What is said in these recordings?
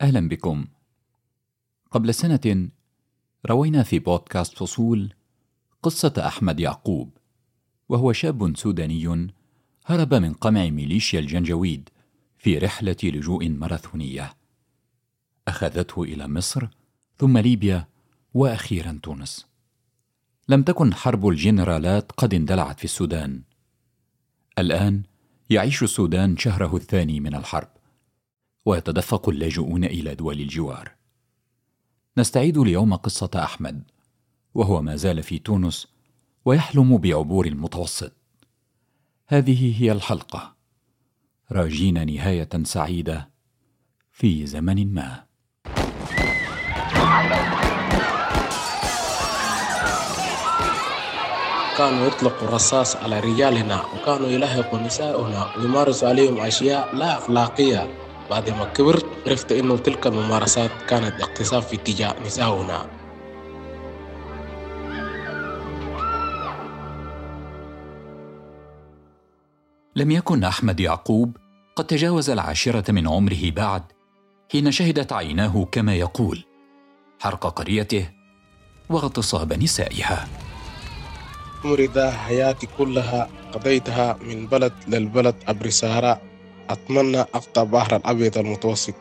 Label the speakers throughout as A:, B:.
A: أهلا بكم. قبل سنة روينا في بودكاست فصول قصة أحمد يعقوب وهو شاب سوداني هرب من قمع ميليشيا الجنجويد في رحلة لجوء ماراثونية. أخذته إلى مصر ثم ليبيا وأخيرا تونس. لم تكن حرب الجنرالات قد اندلعت في السودان. الآن يعيش السودان شهره الثاني من الحرب. ويتدفق اللاجئون إلى دول الجوار. نستعيد اليوم قصة أحمد وهو ما زال في تونس ويحلم بعبور المتوسط. هذه هي الحلقة. راجين نهاية سعيدة في زمن ما.
B: كانوا يطلقوا الرصاص على رجالنا وكانوا يلهقوا نساؤنا ويمارسوا عليهم أشياء لا أخلاقية. بعد ما كبرت عرفت إنه تلك الممارسات كانت اغتصاب في اتجاه نساؤنا
A: لم يكن أحمد يعقوب قد تجاوز العاشرة من عمره بعد حين شهدت عيناه كما يقول حرق قريته واغتصاب نسائها.
B: عمري ده حياتي كلها قضيتها من بلد للبلد عبر السهراء أتمنى أقطع بحر الأبيض المتوسط.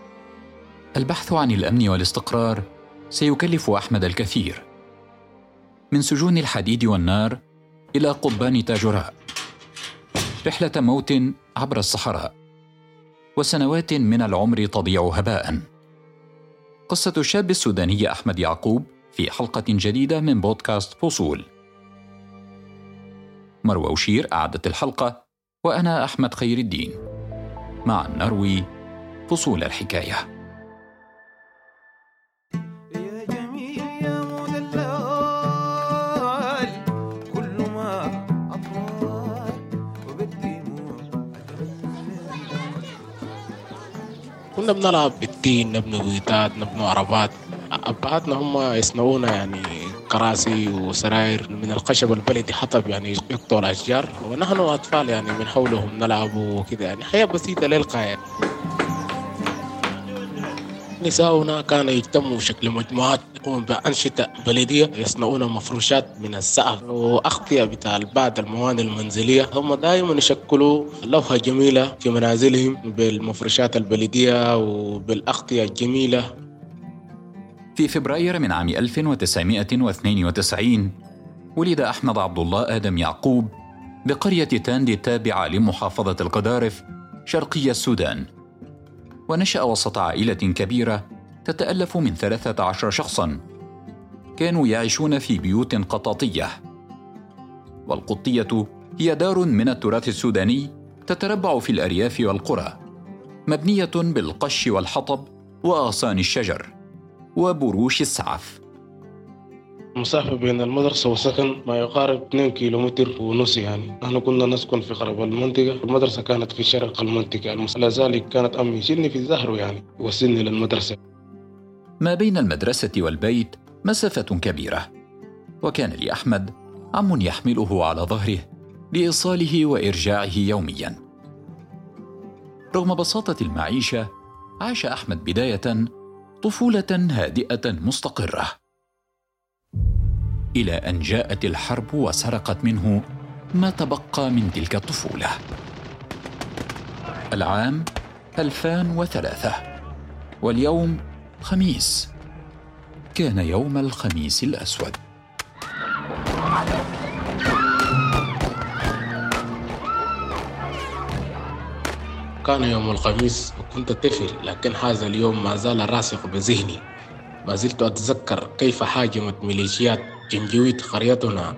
A: البحث عن الأمن والاستقرار سيكلف أحمد الكثير. من سجون الحديد والنار إلى قضبان تاجراء. رحلة موت عبر الصحراء. وسنوات من العمر تضيع هباء. قصة الشاب السوداني أحمد يعقوب في حلقة جديدة من بودكاست فصول. مروى وشير أعدت الحلقة وأنا أحمد خير الدين. معا نروي فصول الحكاية.
C: يا جميل يا مدلل كل ما أطول وبالدموع
B: كنا بنلعب بالتين نبني بيوتات نبني عربات. أبهاتنا هم يصنعونا يعني كراسي وسراير من الخشب البلدي حطب يعني يقطعوا الأشجار. ونحن أطفال يعني من حولهم نلعب وكده يعني. حياة بسيطة للغاية نساؤنا كانوا يجتمعوا شكل مجموعات يقوموا بأنشطة بلدية يصنعون مفروشات من السقف وأغطية بتاع بعض المواد المنزلية. هم دائما يشكلوا لوحة جميلة في منازلهم بالمفروشات البلدية وبالأغطية الجميلة.
A: في فبراير من عام 1992 ولد أحمد عبد الله آدم يعقوب بقرية تاندي التابعة لمحافظة القدارف شرقي السودان. ونشأ وسط عائلة كبيرة تتألف من 13 شخصاً. كانوا يعيشون في بيوت قطاطية. والقطية هي دار من التراث السوداني تتربع في الأرياف والقرى مبنية بالقش والحطب وأغصان الشجر. وبروش السعف.
B: المسافة بين المدرسة والسكن ما يقارب 2 كيلومتر ونص يعني. نحن كنا نسكن في غرب المنطقة. المدرسة كانت في شرق المنطقة. يعني لذلك كانت أمي يشيلني في الزهر يعني يوصلني للمدرسة.
A: ما بين المدرسة والبيت مسافة كبيرة. وكان لأحمد عم يحمله على ظهره لإيصاله وإرجاعه يوميا. رغم بساطة المعيشة عاش أحمد بداية طفولة هادئة مستقرة. إلى أن جاءت الحرب وسرقت منه ما تبقى من تلك الطفولة. العام 2003 واليوم خميس. كان يوم الخميس الأسود.
B: كان يوم الخميس وكنت طفل لكن هذا اليوم ما زال راسخ بذهني. ما زلت أتذكر كيف هاجمت ميليشيات جنجويد قريتنا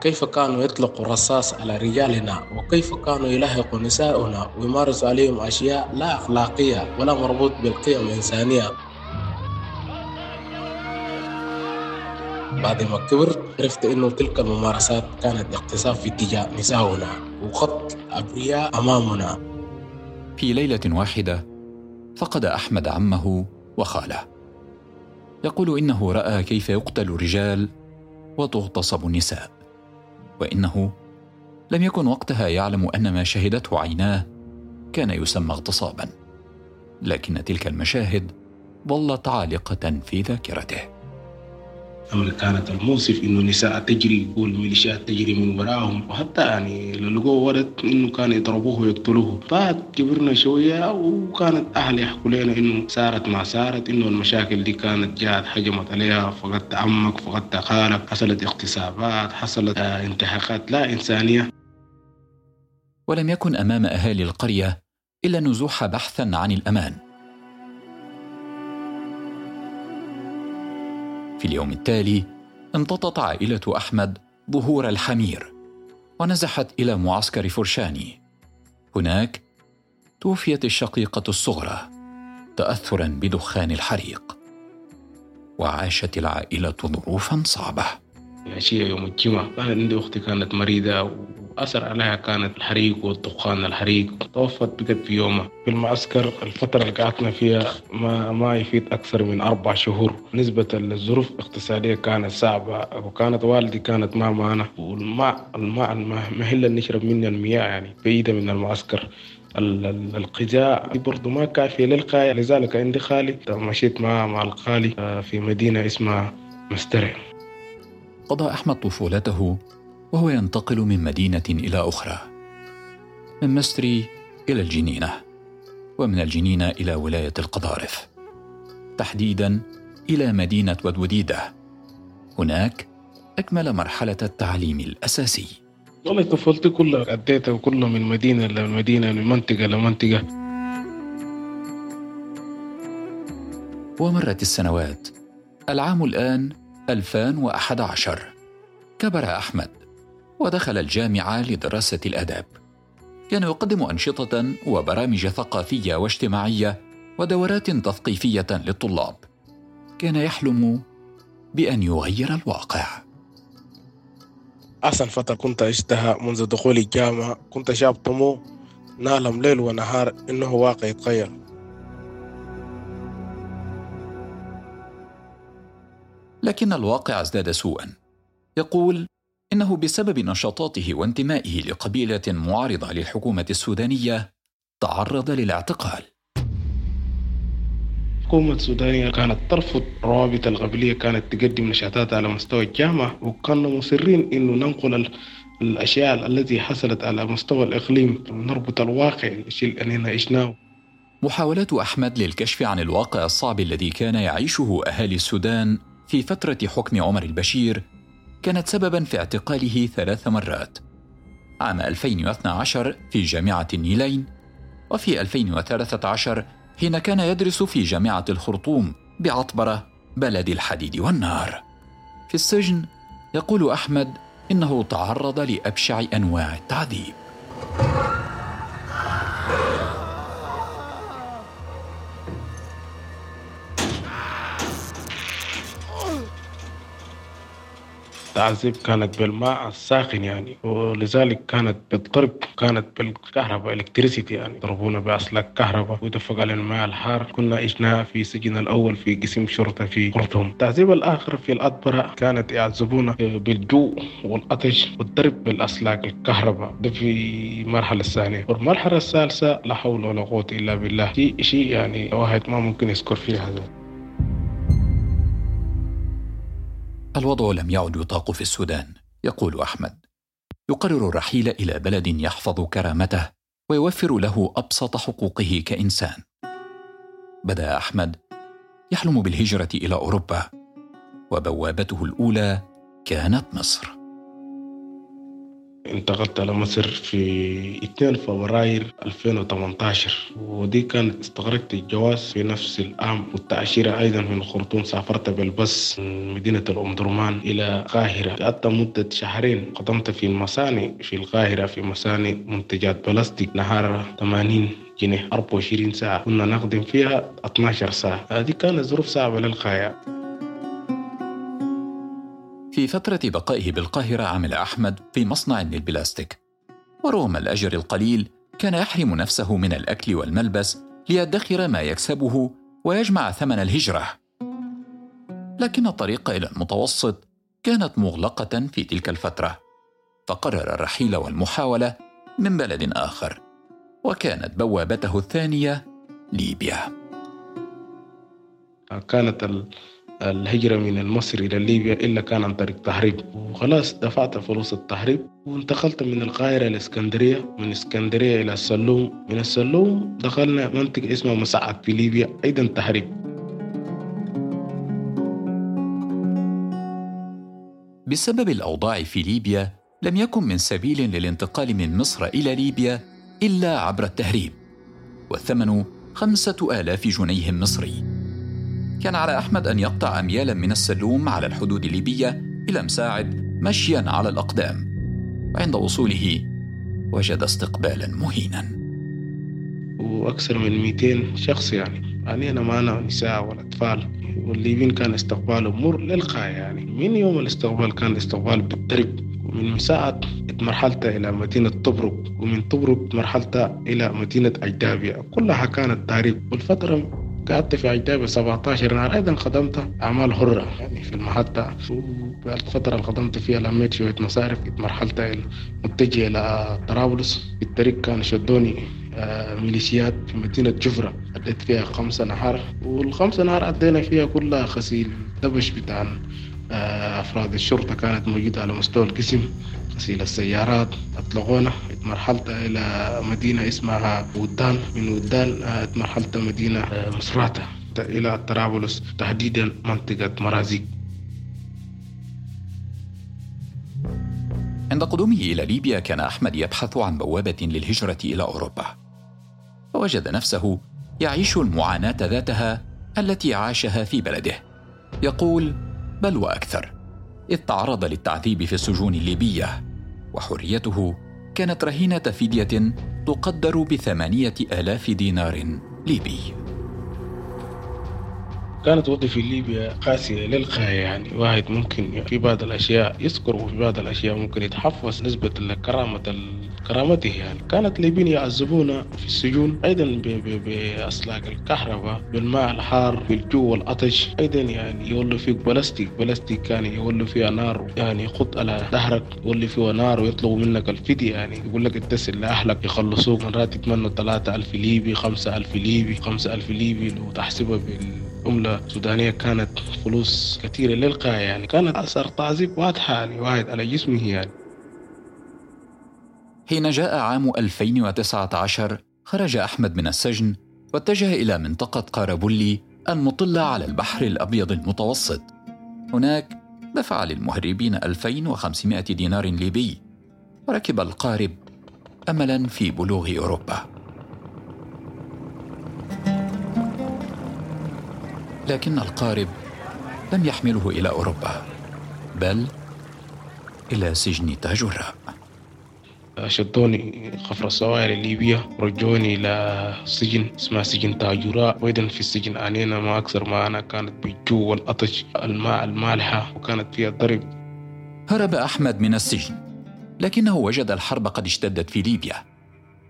B: كيف كانوا يطلقوا الرصاص على رجالنا وكيف كانوا يلهقوا نساؤنا ويمارسوا عليهم أشياء لا أخلاقية ولا مربوط بالقيم الإنسانية. بعد ما كبرت عرفت إنه تلك الممارسات كانت اغتصاب في اتجاه نساؤنا وقتل أبرياء أمامنا.
A: في ليلة واحدة فقد أحمد عمه وخاله. يقول إنه رأى كيف يقتل الرجال وتغتصب النساء وإنه لم يكن وقتها يعلم أن ما شهدته عيناه كان يسمى اغتصابا لكن تلك المشاهد ظلت عالقة في ذاكرته.
B: أما كانت الموصف إنه نساء تجري والميليشيات تجري من وراهم. وحتى يعني لو لقوا ولد إنه كانوا يضربوه ويقتلوه. بعد كبرنا شوية وكانت أهل يحكوا لنا إنه صارت ما صارت إنه المشاكل دي كانت جات هجمت عليها فقدت عمك فقدت خالك حصلت اغتصابات حصلت آه، انتهاكات لا إنسانية.
A: ولم يكن أمام أهالي القرية إلا النزوح بحثا عن الأمان. في اليوم التالي امتطت عائلة أحمد ظهور الحمير ونزحت إلى معسكر فرشاني. هناك توفيت الشقيقة الصغرى تاثرا بدخان الحريق وعاشت العائلة ظروفا صعبة.
B: العشية يوم الجمعة. كانت عندي أختي كانت مريضة وأثر عليها كانت الحريق والدخان الحريق. توفت بقت في يومها. في المعسكر الفترة اللي قعدنا فيها ما ما يفيد أكثر من أربع شهور. نسبة للظروف الاقتصادية كانت صعبة وكانت والدي كانت ما معنا. والماء الماء الماء ما هي اللي نشرب منه المياه يعني بعيدة من المعسكر. ال- ال- الغذاء دي برضه ما كافية للغاية. لذلك عندي خالي. مشيت مع مع الخالي آه، في مدينة اسمها مسترع.
A: قضى أحمد طفولته وهو ينتقل من مدينة إلى أخرى من مستري إلى الجنينة ومن الجنينة إلى ولاية القضارف تحديدا إلى مدينة ودوديدة. هناك أكمل مرحلة التعليم الأساسي.
B: والله طفولتي كلها أديتها كلها من مدينة لمدينة من منطقة لمنطقة
A: ومرت السنوات. العام الآن 2011 كبر أحمد ودخل الجامعة لدراسة الآداب. كان يقدم أنشطة وبرامج ثقافية واجتماعية ودورات تثقيفية للطلاب. كان يحلم بأن يغير الواقع.
B: أحسن فترة كنت عشتها منذ دخولي الجامعة كنت شاب طموح نعلم ليل ونهار إنه واقع يتغير.
A: لكن الواقع ازداد سوءا. يقول إنه بسبب نشاطاته وانتمائه لقبيلة معارضة للحكومة السودانية تعرض للاعتقال.
B: الحكومة السودانية كانت ترفض روابط القبلية كانت تقدم نشاطات على مستوى الجامعة وكنا مصرين إنه ننقل ال- الأشياء التي حصلت على مستوى الإقليم نربط الواقع الشيء اللي عشناه.
A: محاولات أحمد للكشف عن الواقع الصعب الذي كان يعيشه أهالي السودان في فترة حكم عمر البشير كانت سببا في اعتقاله ثلاث مرات. عام 2012 في جامعة النيلين وفي 2013 حين كان يدرس في جامعة الخرطوم بعطبرة بلد الحديد والنار. في السجن يقول أحمد إنه تعرض لأبشع أنواع التعذيب.
B: التعذيب كانت بالماء الساخن يعني. ولذلك كانت بالضرب كانت بالكهرباء الكتريسيتي يعني. يضربونا بأسلاك كهرباء ويدفق علينا الماء الحار. كنا عشنا في سجن الأول في قسم شرطة في خرطوم التعذيب الآخر في الأدبرة كانت يعذبونا بالجوع والعطش والضرب بالأسلاك الكهرباء. ده في المرحلة الثانية. والمرحلة الثالثة لا حول ولا قوة إلا بالله. شيء شيء يعني واحد ما ممكن يذكر فيها هذا.
A: الوضع لم يعد يطاق في السودان يقول أحمد. يقرر الرحيل إلى بلد يحفظ كرامته ويوفر له أبسط حقوقه كإنسان. بدأ أحمد يحلم بالهجرة إلى أوروبا وبوابته الأولى كانت مصر.
B: انتقلت على مصر في 2 فبراير 2018 ودي كانت استغرقت الجواز في نفس العام والتأشيرة أيضا من الخرطوم سافرت بالباص من مدينة الأم درمان إلى القاهرة. قعدت مدة شهرين قدمت في المصانع في القاهرة في مصانع منتجات بلاستيك نهار 80 جنيه 24 ساعة. كنا نخدم فيها 12 ساعة. هذه كانت ظروف صعبة للغاية
A: في فترة بقائه بالقاهرة عمل أحمد في مصنع للبلاستيك. ورغم الأجر القليل كان يحرم نفسه من الأكل والملبس ليدخر ما يكسبه ويجمع ثمن الهجرة. لكن الطريق إلى المتوسط كانت مغلقة في تلك الفترة. فقرر الرحيل والمحاولة من بلد آخر وكانت بوابته الثانية ليبيا.
B: كانت الهجرة من مصر إلى ليبيا إلا كان عن طريق تهريب وخلاص دفعت فلوس التهريب وانتقلت من القاهرة إلى اسكندرية من اسكندرية إلى السلوم. من السلوم دخلنا منطقة اسمها مسعد في ليبيا أيضا تهريب
A: بسبب الأوضاع في ليبيا لم يكن من سبيل للانتقال من مصر إلى ليبيا إلا عبر التهريب. والثمن خمسة آلاف جنيه مصري. كان على أحمد أن يقطع أميالا من السلوم على الحدود الليبية إلى مساعد مشيا على الأقدام. وعند وصوله وجد استقبالا مهينا.
B: وأكثر من 200 شخص يعني. علينا معنا نساء والأطفال والليبيين كان استقبالهم مر للغاية يعني. من يوم الاستقبال كان الاستقبال بالدرب ومن مساعد اتمرحلت إلى مدينة طبرق. ومن طبرق اتمرحلت إلى مدينة أجدابيا كلها كانت تهريب والفترة قعدت في أجدابيا 17 نهار أيضا خدمت أعمال حرة يعني في المحطة. والفترة اللي خدمت فيها لميت شوية مصارف إلى متجه إلى طرابلس. في الطريق كان شدوني آه، ميليشيات في مدينة جفرة. أديت فيها خمسة نهار والخمسة نهار أدينا فيها كلها غسيل دبش بتاع آه، أفراد الشرطة كانت موجودة على مستوى القسم. غسيل السيارات أطلقونا اتمرحلت إلى مدينة اسمها ودان من ودان آه، اتمرحلت مدينة آه، مصراتة إلى طرابلس تحديدا منطقة مرازيق
A: عند قدومه إلى ليبيا كان أحمد يبحث عن بوابة للهجرة إلى أوروبا. فوجد نفسه يعيش المعاناة ذاتها التي عاشها في بلده. يقول بل وأكثر. إذ تعرض للتعذيب في السجون الليبية. وحريته كانت رهينة فدية تقدر بثمانية آلاف دينار ليبي.
B: كانت وضعي في ليبيا قاسية للغاية يعني واحد ممكن في بعض الأشياء يذكر وفي بعض الأشياء ممكن يتحفظ نسبة لكرامة كرامته يعني. كانت الليبيين يعذبونا في السجون أيضا بأسلاك الكهرباء بالماء الحار بالجو والعطش أيضا يعني يولوا فيك بلاستيك بلاستيك كان يولوا فيها نار يعني يخط على ظهرك يولي فيها نار ويطلبوا منك الفدية يعني. يقول لك اتصل لأهلك يخلصوك مرات يتمنوا 3000 ليبي 5000 ليبي 5000 ليبي. لو تحسبها بال عملة سودانية كانت فلوس كثيرة للغاية يعني. كانت أثر تعذيب واضحة يعني واحد على جسمه يعني.
A: حين جاء عام 2019 خرج أحمد من السجن واتجه إلى منطقة قاربولي المطلة على البحر الأبيض المتوسط. هناك دفع للمهربين 2500 دينار ليبي وركب القارب أملا في بلوغ أوروبا. لكن القارب لم يحمله إلى أوروبا بل إلى سجن تاجراء
B: شدوني خفر الصواري ليبيا ورجوني إلى سجن اسمه سجن تاجوراء وإذا في السجن أنينا ما أكثر ما أنا كانت بالجو والعطش الماء المالحة وكانت فيها ضرب.
A: هرب أحمد من السجن لكنه وجد الحرب قد اشتدت في ليبيا.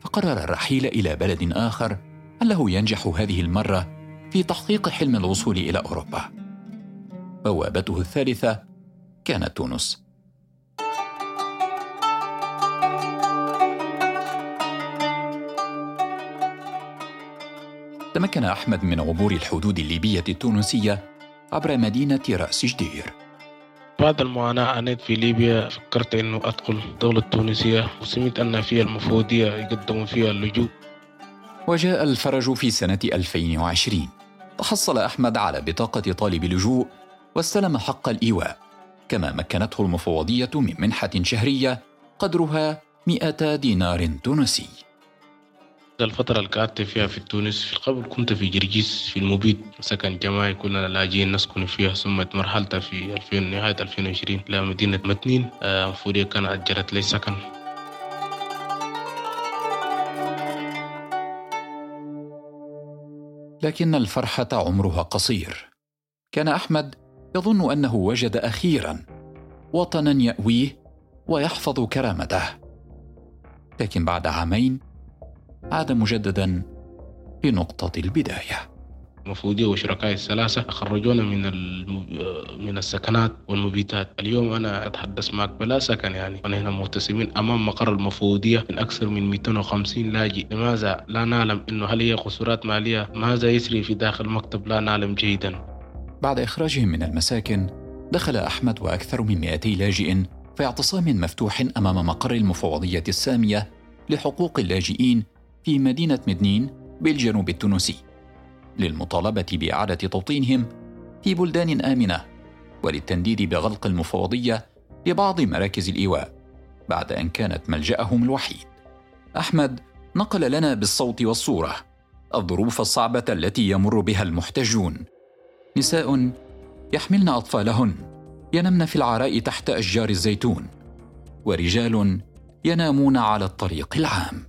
A: فقرر الرحيل إلى بلد آخر لعله ينجح هذه المرة في تحقيق حلم الوصول إلى أوروبا. بوابته الثالثة كانت تونس. تمكن أحمد من عبور الحدود الليبية التونسية عبر مدينة رأس جدير.
B: بعد المعاناة أنيت في ليبيا فكرت إنه أدخل الدولة التونسية وسمعت أن فيها المفوضية يقدموا فيها اللجوء.
A: وجاء الفرج في سنة 2020 تحصل أحمد على بطاقة طالب لجوء واستلم حق الإيواء. كما مكنته المفوضية من منحة شهرية قدرها 100 دينار تونسي.
B: الفترة اللي قعدت فيها في تونس. في قبل كنت في جرجيس في المبيد. سكن جماعي كنا لاجئين نسكن فيها. ثم اتمرحلت في 2000 نهاية 2020 إلى مدينة متنين. آه، المفوضية كان أجرت لي سكن.
A: لكن الفرحة عمرها قصير. كان أحمد يظن أنه وجد أخيرا وطنا يأويه ويحفظ كرامته. لكن بعد عامين عاد مجددا لنقطة البداية.
B: المفوضية وشركائي الثلاثة خرجونا من من السكنات والمبيتات. اليوم أنا أتحدث معك بلا سكن يعني. ونحن متسمين أمام مقر المفوضية من أكثر من 250 لاجئ. لماذا لا نعلم أنه هل هي قصورات مالية؟ ماذا يسري في داخل المكتب لا نعلم جيدا.
A: بعد إخراجهم من المساكن دخل أحمد وأكثر من 200 لاجئ في اعتصام مفتوح أمام مقر المفوضية السامية لحقوق اللاجئين في مدينة مدنين بالجنوب التونسي للمطالبة بإعادة توطينهم في بلدان آمنة وللتنديد بغلق المفوضية لبعض مراكز الإيواء بعد أن كانت ملجأهم الوحيد. أحمد نقل لنا بالصوت والصورة الظروف الصعبة التي يمر بها المحتجون. نساء يحملن أطفالهن ينمن في العراء تحت أشجار الزيتون، ورجال ينامون على الطريق العام.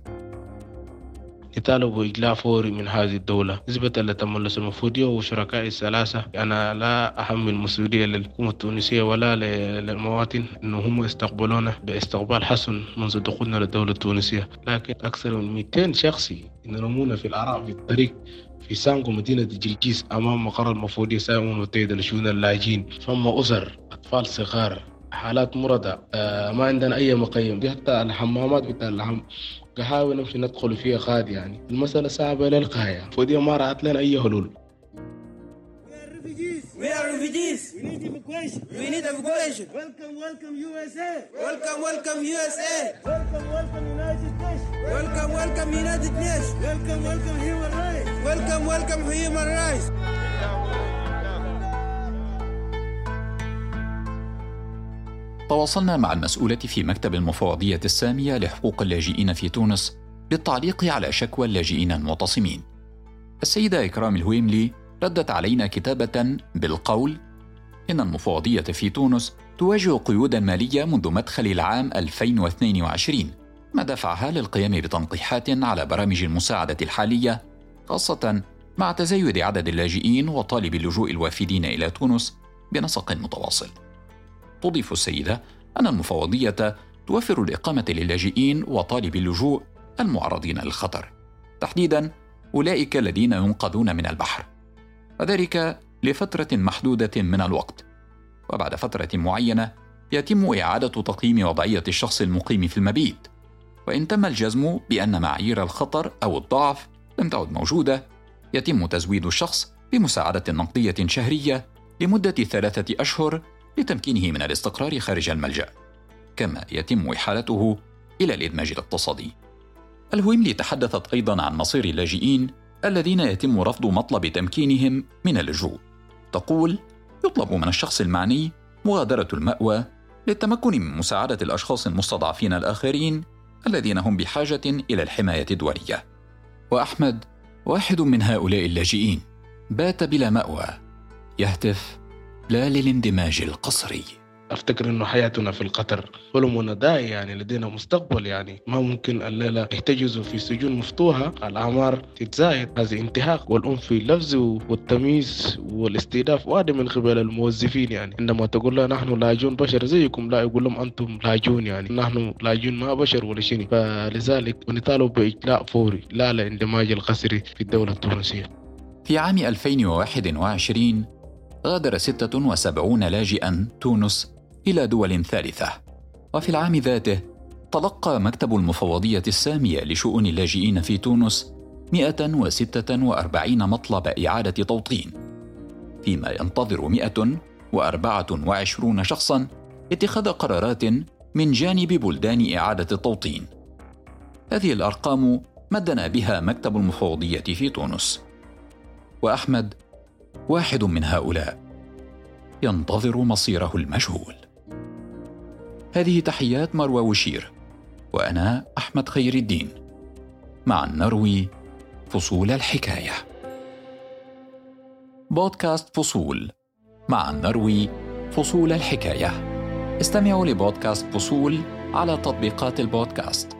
B: يطالبوا إجلاء فوري من هذه الدولة. نسبة لتملص المفوضية وشركائي الثلاثة. أنا لا أحمل مسؤولية للحكومة التونسية ولا للمواطن أنه هم يستقبلونا باستقبال حسن منذ دخولنا للدولة التونسية. لكن أكثر من 200 شخص ينامون في العراء في الطريق في سانغو مدينة جلجيس أمام مقر المفوضية سامون وتيدا لشؤون اللاجئين. فما أسر أطفال صغار حالات مرضى آه ما عندنا أي مقيم. حتى الحمامات بتاع الحم نحاول نمشي ندخل فيها غاد يعني المسألة صعبة للغاية فدي ما رأت لنا أي حلول
D: We are refugees.
C: We need evacuation.
D: We need evacuation.
C: Welcome, welcome USA.
D: Welcome, welcome USA.
C: Welcome, welcome United Nations.
D: Welcome, welcome United Nations.
C: Welcome, welcome human rights.
D: Welcome, welcome human rights.
A: تواصلنا مع المسؤولة في مكتب المفوضية السامية لحقوق اللاجئين في تونس للتعليق على شكوى اللاجئين المعتصمين. السيدة إكرام الهويملي ردت علينا كتابة بالقول: إن المفوضية في تونس تواجه قيودا مالية منذ مدخل العام 2022 ما دفعها للقيام بتنقيحات على برامج المساعدة الحالية خاصة مع تزايد عدد اللاجئين وطالب اللجوء الوافدين إلى تونس بنسق متواصل. تضيف السيدة أن المفوضية توفر الإقامة للاجئين وطالب اللجوء المعرضين للخطر، تحديدا أولئك الذين ينقذون من البحر، وذلك لفترة محدودة من الوقت. وبعد فترة معينة يتم إعادة تقييم وضعية الشخص المقيم في المبيت، وإن تم الجزم بأن معايير الخطر أو الضعف لم تعد موجودة، يتم تزويد الشخص بمساعدة نقدية شهرية لمدة ثلاثة أشهر لتمكينه من الاستقرار خارج الملجأ كما يتم إحالته إلى الإدماج الاقتصادي. الهويملي تحدثت أيضا عن مصير اللاجئين الذين يتم رفض مطلب تمكينهم من اللجوء. تقول يطلب من الشخص المعني مغادرة المأوى للتمكن من مساعدة الأشخاص المستضعفين الآخرين الذين هم بحاجة إلى الحماية الدولية. وأحمد واحد من هؤلاء اللاجئين بات بلا مأوى يهتف لا للاندماج القسري
B: أفتكر إنه حياتنا في القطر حلمنا داعي يعني لدينا مستقبل يعني ما ممكن الليلة يحتجزوا في سجون مفتوحة. الأعمار تتزايد هذا انتهاك والعنف في اللفظ والتمييز والاستهداف وهذا من قبل الموظفين يعني. عندما تقول له نحن لاجون بشر زيكم لا يقول لهم أنتم لاجون يعني. نحن لاجون ما بشر ولا شيء فلذلك نطالب بإجلاء فوري لا لاندماج القسري في الدولة التونسية.
A: في عام 2021 غادر 76 لاجئا تونس إلى دول ثالثة. وفي العام ذاته تلقى مكتب المفوضية السامية لشؤون اللاجئين في تونس 146 مطلب إعادة توطين فيما ينتظر 124 شخصا اتخاذ قرارات من جانب بلدان إعادة التوطين. هذه الأرقام مدنا بها مكتب المفوضية في تونس. وأحمد واحد من هؤلاء. ينتظر مصيره المجهول. هذه تحيات مروى وشير وأنا أحمد خير الدين. مع نروي فصول الحكاية. بودكاست فصول. مع نروي فصول الحكاية. استمعوا لبودكاست فصول على تطبيقات البودكاست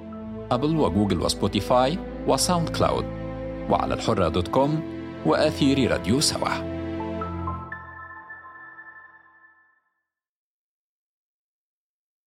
A: أبل وجوجل وسبوتيفاي وساوند كلاود وعلى الحرة dot com وأثير راديو سوا.